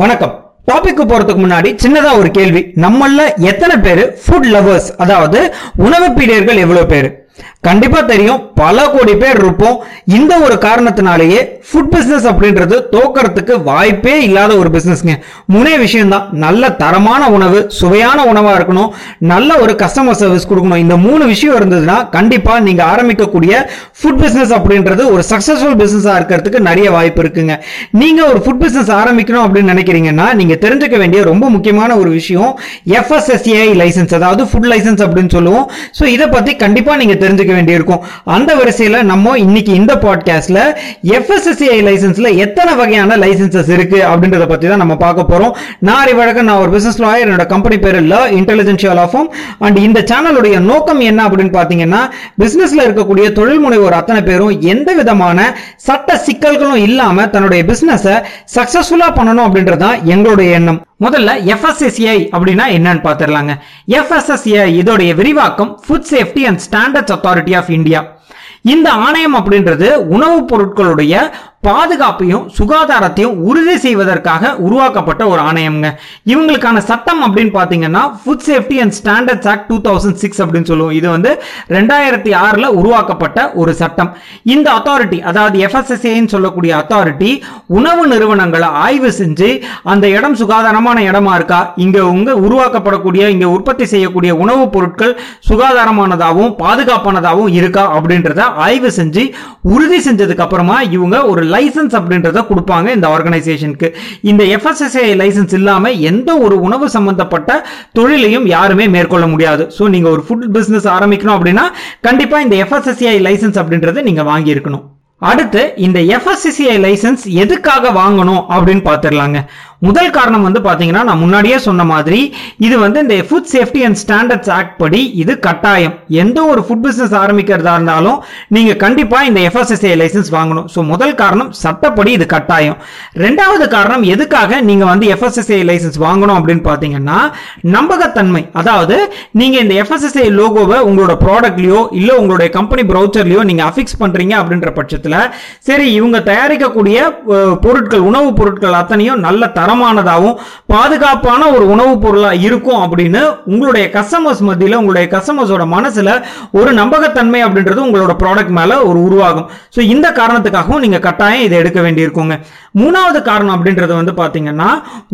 வணக்கம். டாபிக் போறதுக்கு முன்னாடி சின்னதா ஒரு கேள்வி. நம்மள எத்தனை பேர் ஃபுட் லவர்ஸ் அதாவது உணவு பிரியர்கள் எவ்வளவு பேர்? கண்டிப்பா தெரியும். பல கோடி பேர் இருப்போம். இந்த ஒரு காரணத்தினாலேயே ஃபுட் பிஸ்னஸ் அப்படின்றது தோக்கறதுக்கு வாய்ப்பே இல்லாத ஒரு பிஸ்னஸ்ங்க முனே விஷயம்தான். நல்ல தரமான உணவு சுவையான உணவா இருக்கணும். நல்ல ஒரு கஸ்டமர் சர்வீஸ் கொடுக்கணும். இந்த மூணு விஷயம் இருந்ததுன்னா கண்டிப்பா நீங்க ஆரம்பிக்கக்கூடிய ஃபுட் பிஸ்னஸ் அப்படின்றது ஒரு சக்சஸ்ஃபுல் பிஸ்னஸாக இருக்கிறதுக்கு நிறைய வாய்ப்பு இருக்குங்க. நீங்க ஒரு ஃபுட் பிஸ்னஸ் ஆரம்பிக்கணும் அப்படின்னு நினைக்கிறீங்கன்னா நீங்க தெரிஞ்சுக்க வேண்டிய ரொம்ப முக்கியமான ஒரு விஷயம் எஃப்எஸ்எஸ்ஏஐ லைசன்ஸ் அதாவது ஃபுட் லைசன்ஸ் அப்படின்னு சொல்லுவோம். ஸோ இதை பத்தி கண்டிப்பா நீங்க தெரிஞ்சுக்க வேண்டியிருக்கும். அந்த வரிசையில் நம்ம இன்னைக்கு இந்த பாட்காஸ்ட்ல எஃப்எஸ்எஸ்சிஐ லைசன்ஸ்ல எத்தனை வகையான லைசன்சஸ் இருக்கு அப்படின்றத பத்தி தான் நம்ம பார்க்க போறோம். நான் அறிவழகன் நான் ஒரு பிசினஸ் லாயர் என்னோட கம்பெனி பேர் ல இன்டெலிஜென்ஷியல் ஆஃபம் அண்ட் இந்த சேனலுடைய நோக்கம் என்ன அப்படின்னு பாத்தீங்கன்னா பிசினஸ்ல இருக்கக்கூடிய தொழில் முனைவோர் அத்தனை பேரும் எந்த விதமான சட்ட சிக்கல்களும் இல்லாம தன்னுடைய பிசினஸ சக்சஸ்ஃபுல்லா பண்ணணும் அப்படின்றது தான் எங்களுடைய எண்ணம். முதல்ல எஃப்எஸ்எஸ்ஐ அப்படின்னா என்னன்னு பார்த்துடலாங்க எஃப்எஸ்எஸ்ஐ இதோடைய விரிவாக்கம் food safety and standards authority of India இந்த ஆணையம் அப்படின்றது உணவுப் பொருட்களுடைய பாதுகாப்பையும் சுகாதாரத்தையும் உறுதி செய்வதற்காக உருவாக்கப்பட்ட ஒரு ஆணையம்ங்க. இவங்களுக்கான சட்டம் அப்படின்னு பார்த்தீங்கன்னா food safety and standards act two thousand six அப்படின்னு சொல்லுவோம். இது வந்து ரெண்டாயிரத்தி ஆறில் உருவாக்கப்பட்ட ஒரு சட்டம். இந்த அத்தாரிட்டி அதாவது எஃப்எஸ்எஸ்ஏன்னு சொல்லக்கூடிய அத்தாரிட்டி உணவு நிறுவனங்களை ஆய்வு செஞ்சு அந்த இடம் சுகாதாரமான இடமா இருக்கா? இங்கே உங்க உருவாக்கப்படக்கூடிய இங்கே உற்பத்தி செய்யக்கூடிய உணவுப் பொருட்கள் சுகாதாரமானதாகவும் பாதுகாப்பானதாகவும் இருக்கா அப்படின்றத ஆய்வு செஞ்சு உறுதி செஞ்சதுக்கு அப்புறமா இவங்க ஒரு லைசன்ஸ் அப்படின்றத கொடுப்பாங்க இந்த ஆர்கனைசேஷனுக்கு இந்த எஃப்எஸ்எஸ்ஐ லைசன்ஸ் இல்லாம எந்த ஒரு உணவு சம்பந்தப்பட்ட தொழிலையும் யாருமே மேற்கொள்ள முடியாது. ஸோ நீங்க ஒரு ஃபுட் பிஸ்னஸ் ஆரம்பிக்கணும் அப்படின்னா கண்டிப்பாக இந்த எஃப்எஸ்எஸ்ஐ லைசன்ஸ் அப்படின்றத நீங்க வாங்கியிருக்கணும். அடுத்து இந்த எஃப்எஸ்சிசிஐ லைசன்ஸ் எதுக்காக வாங்கணும் அப்படின்னு பார்த்துடலாங்க. முதல் காரணம் வந்து பார்த்தீங்கன்னா நான் முன்னாடியே சொன்ன மாதிரி இது வந்து இந்த food safety and standards act படி இது கட்டாயம். எந்த ஒரு ஃபுட் பிஸ்னஸ் ஆரம்பிக்கிறதா இருந்தாலும் நீங்கள் கண்டிப்பாக இந்த எஃப்எஸ்எஸ்ஏ லைசன்ஸ் வாங்கணும். ஸோ முதல் காரணம் சட்டப்படி இது கட்டாயம். ரெண்டாவது காரணம் எதுக்காக நீங்கள் வந்து எஃப்எஸ்எஸ்ஏ லைசன்ஸ் வாங்கணும் அப்படின்னு பார்த்தீங்கன்னா நம்பகத்தன்மை. அதாவது நீங்கள் இந்த எஃப்எஸ்எஸ்ஐ லோகோவை உங்களோட ப்ராடக்ட்லையோ இல்லை உங்களுடைய கம்பெனி ப்ரௌச்சர்லையோ நீங்கள் அஃபிக்ஸ் பண்ணுறீங்க அப்படின்ற பட்சத்தில் சரி இவங்க தயாரிக்கக்கூடிய பொருட்கள் உணவுப் பொருட்கள் அத்தனையும் நல்ல தரமானதாகவும் பாதுகாப்பான ஒரு உணவுப் பொருளா இருக்கும் அப்படின்னு உங்களுடைய கஸ்டமர்ஸ் மத்தியில் உங்களுடைய கஸ்டமர்ஸோட மனசுல ஒரு நம்பகத்தன்மை அப்படின்றது உங்களோட ப்ராடக்ட் மேல ஒரு உருவாகும். ஸோ இந்த காரணத்துக்காகவும் நீங்க கட்டாயம் இதை எடுக்க வேண்டியிருக்குங்க. மூணாவது காரணம் அப்படின்றது வந்து பார்த்தீங்கன்னா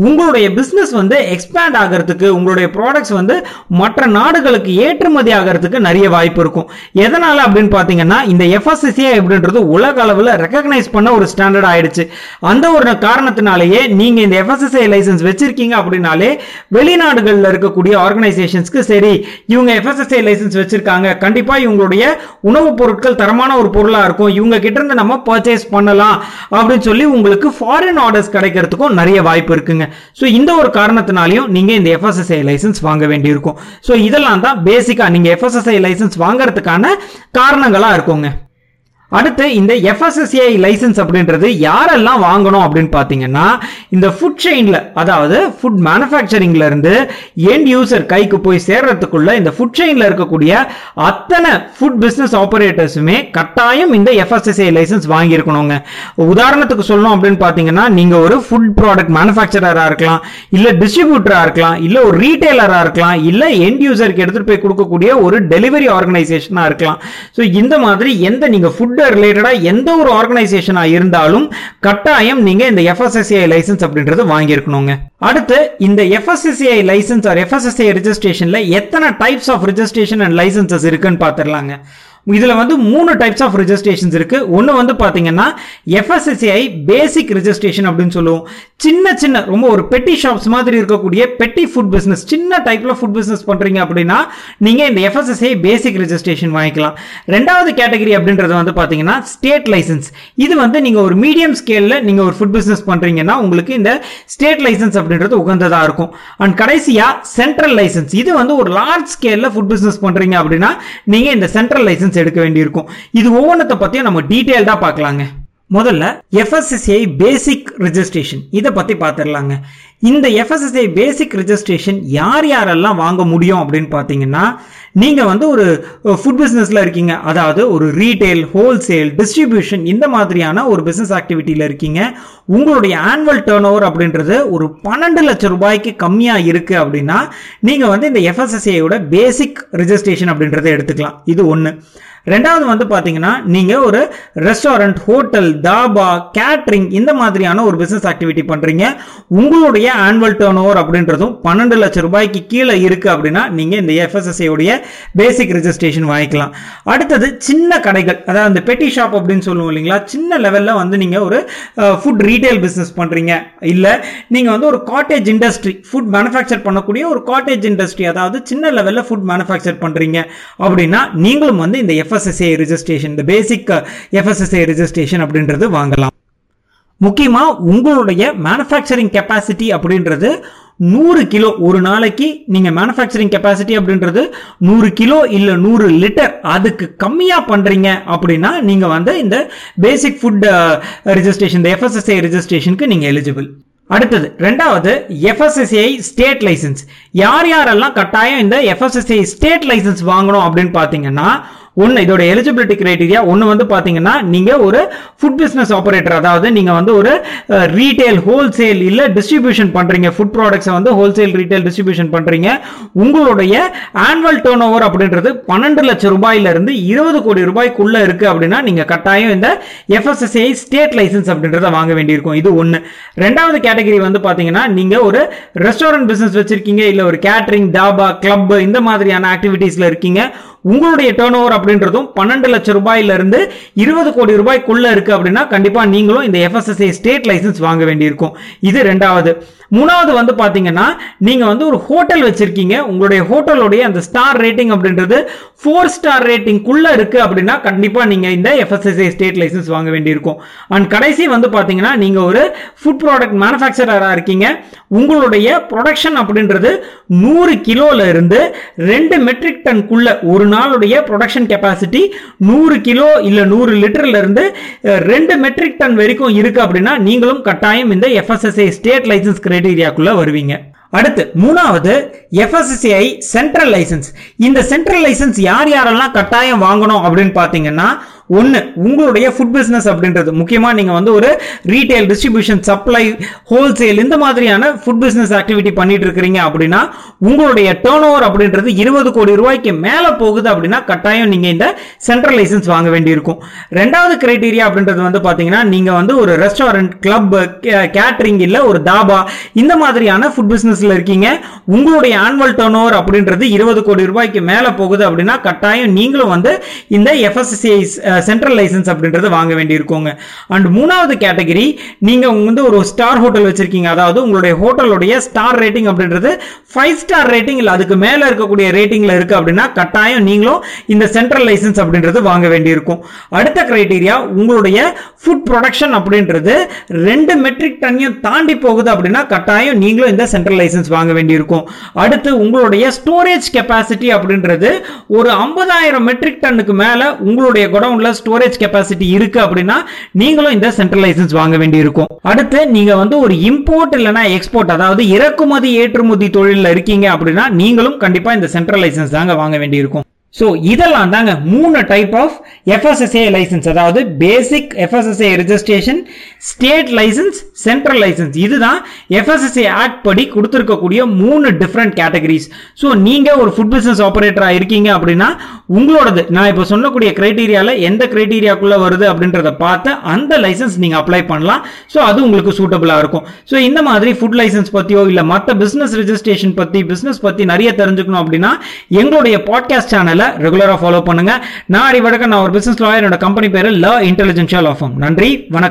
உங்களுடைய பிசினஸ் வந்து எக்ஸ்பேண்ட் ஆகிறதுக்கு உங்களுடைய ப்ராடக்ட்ஸ் வந்து மற்ற நாடுகளுக்கு ஏற்றுமதி ஆகிறதுக்கு நிறைய வாய்ப்பு இருக்கும். எதனால அப்படின்னு பாத்தீங்கன்னா இந்த எஃப்எஸ்எஸ்ஏ அப்படின்றது உலக அளவில் ரெக்கக்னைஸ் பண்ண ஒரு ஸ்டாண்டர்ட் ஆயிடுச்சு. அந்த ஒரு காரணத்தினாலேயே நீங்க இந்த எஃப்எஸ்எஸ்ஐ லைசன்ஸ் வச்சிருக்கீங்க அப்படின்னாலே வெளிநாடுகளில் இருக்கக்கூடிய ஆர்கனைசேஷன்ஸ்க்கு சரி இவங்க எஃப்எஸ்எஸ்ஐ லைசன்ஸ் வச்சிருக்காங்க. கண்டிப்பாக இவங்களுடைய உணவுப் பொருட்கள் தரமான ஒரு பொருளாக இருக்கும். இவங்க கிட்ட இருந்து நம்ம பர்ச்சேஸ் பண்ணலாம் அப்படின்னு சொல்லி உங்களுக்கு ஃபாரின் ஆர்டர்ஸ் கிடைக்கிறதுக்கும் நிறைய வாய்ப்பு இருக்குங்க. ஸோ இந்த ஒரு காரணத்தினாலையும் நீங்கள் இந்த எஃப்எஸ்எஸ்ஐ லைசன்ஸ் வாங்க வேண்டியிருக்கும். ஸோ இதெல்லாம் தான் பேசிக்காக நீங்கள் எஃப்எஸ்எஸ்ஐ லைசன்ஸ் வாங்குறதுக்கான காரணங்களாக இருக்குங்க. அடுத்து இந்த எஃப்எஸ்எஸ்ஏ லைசன்ஸ் அப்படின்றது யாரெல்லாம் வாங்கணும் அப்படின்னு பார்த்தீங்கன்னா இந்த ஃபுட் செயின்ல அதாவது ஃபுட் மேனுஃபேக்சரிங்ல இருந்து எண்ட் யூசர் கைக்கு போய் சேர்றதுக்குள்ள இந்த ஃபுட் செயின்ல இருக்கக்கூடிய அத்தனை ஃபுட் பிஸ்னஸ் ஆப்ரேட்டர்ஸுமே கட்டாயம் இந்த எஃப்எஸ்எஸ்ஏ லைசன்ஸ் வாங்கியிருக்கணுங்க. உதாரணத்துக்கு சொல்லணும் அப்படின்னு பார்த்தீங்கன்னா நீங்க ஒரு ஃபுட் ப்ராடக்ட் மேனுஃபேக்சரரா இருக்கலாம் இல்லை டிஸ்ட்ரிபியூட்டராக இருக்கலாம் இல்லை ஒரு ரீட்டைலராக இருக்கலாம் இல்லை எண்ட் யூசருக்கு எடுத்துகிட்டு போய் கொடுக்கக்கூடிய ஒரு டெலிவரி ஆர்கனைசேஷனாக இருக்கலாம். ஸோ இந்த மாதிரி எந்த நீங்கள் ஃபுட் ரிலேட்டடா எந்த ஒரு ஆர்கனைசேஷனாக இருந்தாலும் கட்டாயம் நீங்க இந்த எஃப்எஸ்எஸ்ஐ லைசன்ஸ் அப்படின்றது வாங்கியிருக்கணுங்க. அடுத்து இந்த எஃப்எஸ்எஸ்ஐ லைசன்ஸ் ஆர் எஃப்எஸ்எஸ்ஐ ரிஜிஸ்ட்ரேஷனில் எத்தனை types of registration and licenses இருக்குன்னு பார்த்துடலாங்க. இதில் வந்து மூணு டைப்ஸ் ஆஃப் ரிஜிஸ்ட்ரேஷன்ஸ் இருக்கு. ஒன்று வந்து பார்த்தீங்கன்னா எஃப்எஸ்எஸ்ஐ பேசிக் ரிஜிஸ்ட்ரேஷன் அப்படின்னு சொல்லுவோம். சின்ன சின்ன ரொம்ப ஒரு பெட்டி ஷாப்ஸ் மாதிரி இருக்கக்கூடிய பெட்டி ஃபுட் பிஸ்னஸ் சின்ன டைப்ல ஃபுட் பிஸ்னஸ் பண்ணுறீங்க அப்படின்னா நீங்கள் இந்த எஃப்எஸ்எஸ்ஐ பேசிக் ரெஜிஸ்ட்ரேஷன் வாங்கிக்கலாம். ரெண்டாவது கேட்டகரி அப்படின்றது வந்து பார்த்தீங்கன்னா ஸ்டேட் லைசன்ஸ் இது வந்து நீங்கள் ஒரு மீடியம் ஸ்கேலில் நீங்கள் ஒரு ஃபுட் பிஸ்னஸ் பண்ணுறீங்கன்னா உங்களுக்கு இந்த ஸ்டேட் லைசன்ஸ் அப்படின்றது உகந்ததாக இருக்கும். அண்ட் கடைசியாக சென்ட்ரல் லைசன்ஸ் இது வந்து ஒரு லார்ஜ் ஸ்கேலில் ஃபுட் பிஸ்னஸ் பண்ணுறீங்க அப்படின்னா நீங்கள் இந்த சென்ட்ரல் லைசன்ஸ் எடுக்க வேண்டியிருக்கும். இது ஒவ்வொன்றத்தை பற்றியும் நம்ம டீட்டெயில்டாக பார்க்கலாங்க. முதல்ல எஃப்எஸ்எஸ்ஐ பேசிக் ரெஜிஸ்ட்ரேஷன் இதை பத்தி பார்த்துடலாங்க இந்த எஃப்எஸ்எஸ்ஐ பேசிக் ரெஜிஸ்ட்ரேஷன் யார் யாரெல்லாம் வாங்க முடியும் அப்படின்னு பார்த்தீங்கன்னா நீங்க வந்து ஒரு ஃபுட் பிசினஸ்ல இருக்கீங்க. அதாவது ஒரு ரீட்டைல் ஹோல்சேல் டிஸ்ட்ரிபியூஷன் இந்த மாதிரியான ஒரு பிசினஸ் ஆக்டிவிட்டியில இருக்கீங்க. உங்களுடைய ஆனுவல் டேர்ன் ஓவர் அப்படின்றது ஒரு பன்னெண்டு லட்சம் ரூபாய்க்கு கம்மியா இருக்கு அப்படின்னா நீங்க வந்து இந்த எஃப்எஸ்எஸ்ஐயோட பேசிக் ரிஜிஸ்ட்ரேஷன் அப்படின்றத எடுத்துக்கலாம். இது ஒன்று ரெண்டாவது வந்து பார்த்தீங்கன்னா நீங்கள் ஒரு ரெஸ்டாரண்ட் ஹோட்டல் தாபா கேட்ரிங் இந்த மாதிரியான ஒரு பிஸ்னஸ் ஆக்டிவிட்டி பண்ணுறீங்க உங்களுடைய ஆனுவல் டேர்ன் ஓவர் அப்படின்றதும் பன்னெண்டு லட்சம் ரூபாய்க்கு கீழே இருக்குது அப்படின்னா நீங்கள் இந்த எஃப்எஸ்எஸ்ஐயுடைய பேசிக் ரெஜிஸ்ட்ரேஷன் வாங்கிக்கலாம். அடுத்தது சின்ன கடைகள் அதாவது இந்த பெட்டி ஷாப் அப்படின்னு சொல்லுவோம் இல்லைங்களா சின்ன லெவலில் வந்து நீங்கள் ஒரு ஃபுட் ரீட்டைல் பிஸ்னஸ் பண்ணுறீங்க இல்லை நீங்கள் வந்து ஒரு காட்டேஜ் இண்டஸ்ட்ரி ஃபுட் மேனுஃபேக்சர் பண்ணக்கூடிய ஒரு காட்டேஜ் இண்டஸ்ட்ரி அதாவது சின்ன லெவலில் ஃபுட் மேனுஃபேக்சர் பண்ணுறீங்க அப்படின்னா நீங்களும் வந்து இந்த எஃப்எஸ் எஃப்எஸ்எஸ்ஏ ரிஜிஸ்ட்ரேஷன் இந்த பேசிக் எஃப்எஸ்எஸ்ஏ ரிஜிஸ்ட்ரேஷன் அப்படின்றது வாங்கலாம். முக்கியமா உங்களுடைய மேனுஃபேக்சரிங் கெப்பாசிட்டி அப்படின்றது நூறு கிலோ ஒரு நாளைக்கு நீங்க மேனுஃபேக்சரிங் கெப்பாசிட்டி அப்படின்றது நூறு கிலோ இல்ல நூறு லிட்டர் அதுக்கு கம்மியா பண்றீங்க அப்படின்னா நீங்க வந்து இந்த பேசிக் ஃபுட் ரிஜிஸ்ட்ரேஷன் இந்த எஃப்எஸ்எஸ்ஐ ரிஜிஸ்ட்ரேஷனுக்கு நீங்கள் எலிஜிபிள் அடுத்தது ரெண்டாவது எஃப்எஸ்எஸ்ஐ ஸ்டேட் லைசன்ஸ் யார் யாரெல்லாம் கட்டாயம் இந்த எஃப்எஸ்எஸ்ஐ ஸ்டேட் லைசன்ஸ் வாங்கணும் அப்படின்னு பார்த்தீங்கன்னா ஒன்று இதோட எலிஜிபிலிட்டி கிரைட்டீரியா ஒன்று வந்து பார்த்தீங்கன்னா நீங்கள் ஒரு ஃபுட் பிஸ்னஸ் ஆப்ரேட்டர் அதாவது நீங்கள் வந்து ஒரு ரீட்டைல் ஹோல்சேல் இல்லை டிஸ்ட்ரிபியூஷன் பண்ணுறீங்க ஃபுட் ப்ராடக்ட்ஸை வந்து ஹோல்சேல் ரீட்டைல் டிஸ்ட்ரிபியூஷன் பண்ணுறீங்க உங்களுடைய ஆனுவல் டேர்ன் ஓவர் அப்படின்றது பன்னெண்டு லட்சம் ரூபாயிலிருந்து இருபது கோடி ரூபாய்க்குள்ளே இருக்குது அப்படின்னா நீங்கள் கட்டாயம் இந்த எஃப்எஸ்எஸ்ஐ ஸ்டேட் லைசன்ஸ் அப்படின்றத வாங்க வேண்டியிருக்கும். இது ஒன்று ரெண்டாவது கேட்டகரி வந்து பார்த்தீங்கன்னா நீங்கள் ஒரு ரெஸ்டாரண்ட் பிஸ்னஸ் வச்சுருக்கீங்க இல்லை ஒரு கேட்டரிங் தாபா கிளப் இந்த மாதிரியான ஆக்டிவிட்டீஸில் இருக்கீங்க. உங்களுடைய டேர்ன் ஓவர் அப்படின்றதும் பன்னெண்டு லட்சம் ரூபாயில இருந்து இருபது கோடி ரூபாய்க்குள்ள இருக்கு அப்படின்னா கண்டிப்பா நீங்களும் இந்த எஃப்எஸ்எஸ்ஐ ஸ்டேட் லைசன்ஸ் வாங்க வேண்டியிருக்கும். இது ரெண்டாவது. மூணாவது வந்து பாத்தீங்கன்னா நீங்க வந்து ஒரு ஹோட்டல் வச்சிருக்கீங்க. உங்களுடைய ஹோட்டலுடைய அந்த ஸ்டார் ரேட்டிங் அப்படின்றது ஃபோர் ஸ்டார் ரேட்டிங்குள்ளே இருக்குது இருக்கு அப்படின்னா கண்டிப்பா நீங்க இந்த எஃப்எஸ்எஸ்ஐ ஸ்டேட் லைசன்ஸ் வாங்க வேண்டியிருக்கும். அண்ட் கடைசி வந்து பாத்தீங்கன்னா நீங்க ஒரு ஃபுட் ப்ராடக்ட் மேனுஃபேக்சரரா இருக்கீங்க. உங்களுடைய ப்ரொடக்ஷன் அப்படின்றது நூறு கிலோல இருந்து ரெண்டு மெட்ரிக் டன்குள்ள ஒரு நாளுடைய ப்ரொடக்ஷன் கெப்பாசிட்டி நூறு கிலோ இல்லை நூறு லிட்டர்ல இருந்து ரெண்டு மெட்ரிக் டன் வரைக்கும் இருக்கு அப்படின்னா நீங்களும் கட்டாயம் இந்த எஃப்எஸ்எஸ்ஐ ஸ்டேட் லைசன்ஸ் கிரைட்டீரியாக்குள்ள வருவீங்க. அடுத்து மூணாவது எஃப்எஸ்எஸ்ஐ சென்ட்ரல் லைசன்ஸ் இந்த சென்ட்ரல் லைசன்ஸ் யார் யாரெல்லாம் கட்டாயம் வாங்கணும் அப்படின்னு பார்த்தீங்கன்னா ஒன்று உங்களுடைய ஃபுட் பிஸ்னஸ் அப்படின்றது. முக்கியமாக நீங்கள் வந்து ஒரு ரீட்டைல் டிஸ்ட்ரிபியூஷன் சப்ளை ஹோல்சேல் இந்த மாதிரியான ஃபுட் பிஸ்னஸ் ஆக்டிவிட்டி பண்ணிட்டு இருக்கிறீங்க அப்படின்னா உங்களுடைய டேர்ன் ஓவர் அப்படின்றது இருபது கோடி ரூபாய்க்கு மேலே போகுது அப்படின்னா கட்டாயம் நீங்கள் இந்த சென்ட்ரல் லைசன்ஸ் வாங்க வேண்டியிருக்கும். ரெண்டாவது கிரைட்டீரியா அப்படின்றது வந்து பார்த்தீங்கன்னா நீங்கள் வந்து ஒரு ரெஸ்டாரண்ட் கிளப் கேட்டரிங் இல்லை ஒரு தாபா இந்த மாதிரியான ஃபுட் பிஸ்னஸில் இருக்கீங்க. உங்களுடைய ஆனுவல் டேர்ன் ஓவர் அப்படின்றது இருபது கோடி ரூபாய்க்கு மேலே போகுது அப்படின்னா கட்டாயம் நீங்களும் வந்து இந்த எஃப்எஸ்சிஐ சென்ட்ரல் லைசன்ஸ் அப்படின்றது வாங்க வேண்டியிருக்கோங்க. அண்ட் மூணாவது கேட்டகரி நீங்கள் வந்து ஒரு ஸ்டார் ஹோட்டல் வச்சிருக்கீங்க. அதாவது உங்களுடைய ஹோட்டலுடைய ஸ்டார் ரேட்டிங் அப்படின்றது ஃபைவ் ஸ்டார் ரேட்டிங் இல்லை அதுக்கு மேலே இருக்கக்கூடிய ரேட்டிங்ல இருக்கு அப்படின்னா கட்டாயம் நீங்களும் இந்த சென்ட்ரல் லைசன்ஸ் அப்படின்றது வாங்க வேண்டியிருக்கும். அடுத்த கிரைட்டீரியா உங்களுடைய ஃபுட் ப்ரொடக்ஷன் அப்படின்றது ரெண்டு மெட்ரிக் டன்னையும் தாண்டி போகுது அப்படின்னா கட்டாயம் நீங்களும் இந்த சென்ட்ரல் லைசன்ஸ் வாங்க வேண்டியிருக்கும். அடுத்து உங்களுடைய ஸ்டோரேஜ் கெப்பாசிட்டி அப்படின்றது ஒரு ஐம்பதாயிரம் மெட்ரிக் டன்னுக்கு மேலே உங்களுடைய குடவுனில் ஸ்டோரேஜ் கெப்பாசிட்டி இருக்கு அப்படின்னா நீங்களும் இந்த சென்ட்ரல் லைசன்ஸ் வாங்க வேண்டியிருக்கும். அடுத்து நீங்க வந்து ஒரு இம்போர்ட் இல்லைனா எக்ஸ்போர்ட் அதாவது இறக்குமதி ஏற்றுமதி தொழிலில் இருக்கீங்க அப்படின்னா நீங்களும் கண்டிப்பா இந்த சென்ட்ரல் லைசன்ஸ் தாங்க வாங்க வேண்டியிருக்கும். ஸோ இதெல்லாம் தாங்க மூணு டைப் ஆஃப் எஃப்எஸ்எஸ்ஏ லைசன்ஸ் அதாவது basic FSSAI registration state license central license. இதுதான் எஃப்எஸ்எஸ்ஏ ஆக்ட் படி கொடுத்துருக்கக்கூடிய மூணு டிஃப்ரெண்ட் கேட்டகரிஸ் ஸோ நீங்கள் ஒரு ஃபுட் பிஸ்னஸ் ஆப்ரேட்டராக இருக்கீங்க அப்படின்னா உங்களோடது நான் இப்போ சொல்லக்கூடிய க்ரைட்டீரியாவில் எந்த க்ரைட்டீரியாக்குள்ளே வருது அப்படின்றத பார்த்து அந்த லைசன்ஸ் நீங்கள் அப்ளை பண்ணலாம். ஸோ அது உங்களுக்கு சூட்டபிளாக இருக்கும். ஸோ இந்த மாதிரி ஃபுட் லைசன்ஸ் பற்றியோ இல்லை மற்ற பிஸ்னஸ் ரெஜிஸ்ட்ரேஷன் பற்றி பிஸ்னஸ் பற்றி நிறைய தெரிஞ்சுக்கணும் அப்படின்னா எங்களுடைய பாட்காஸ்ட் சேனலை ரெகுலராக ஃபாலோ பண்ணுங்கள் நான் அறிவடக்க நான் ஒரு பிஸ்னஸ் லாயர் என்னோட கம்பெனி பேர் ல இன்டெலிஜென்ஷியல் ஆஃபம் நன்றி வணக்கம்.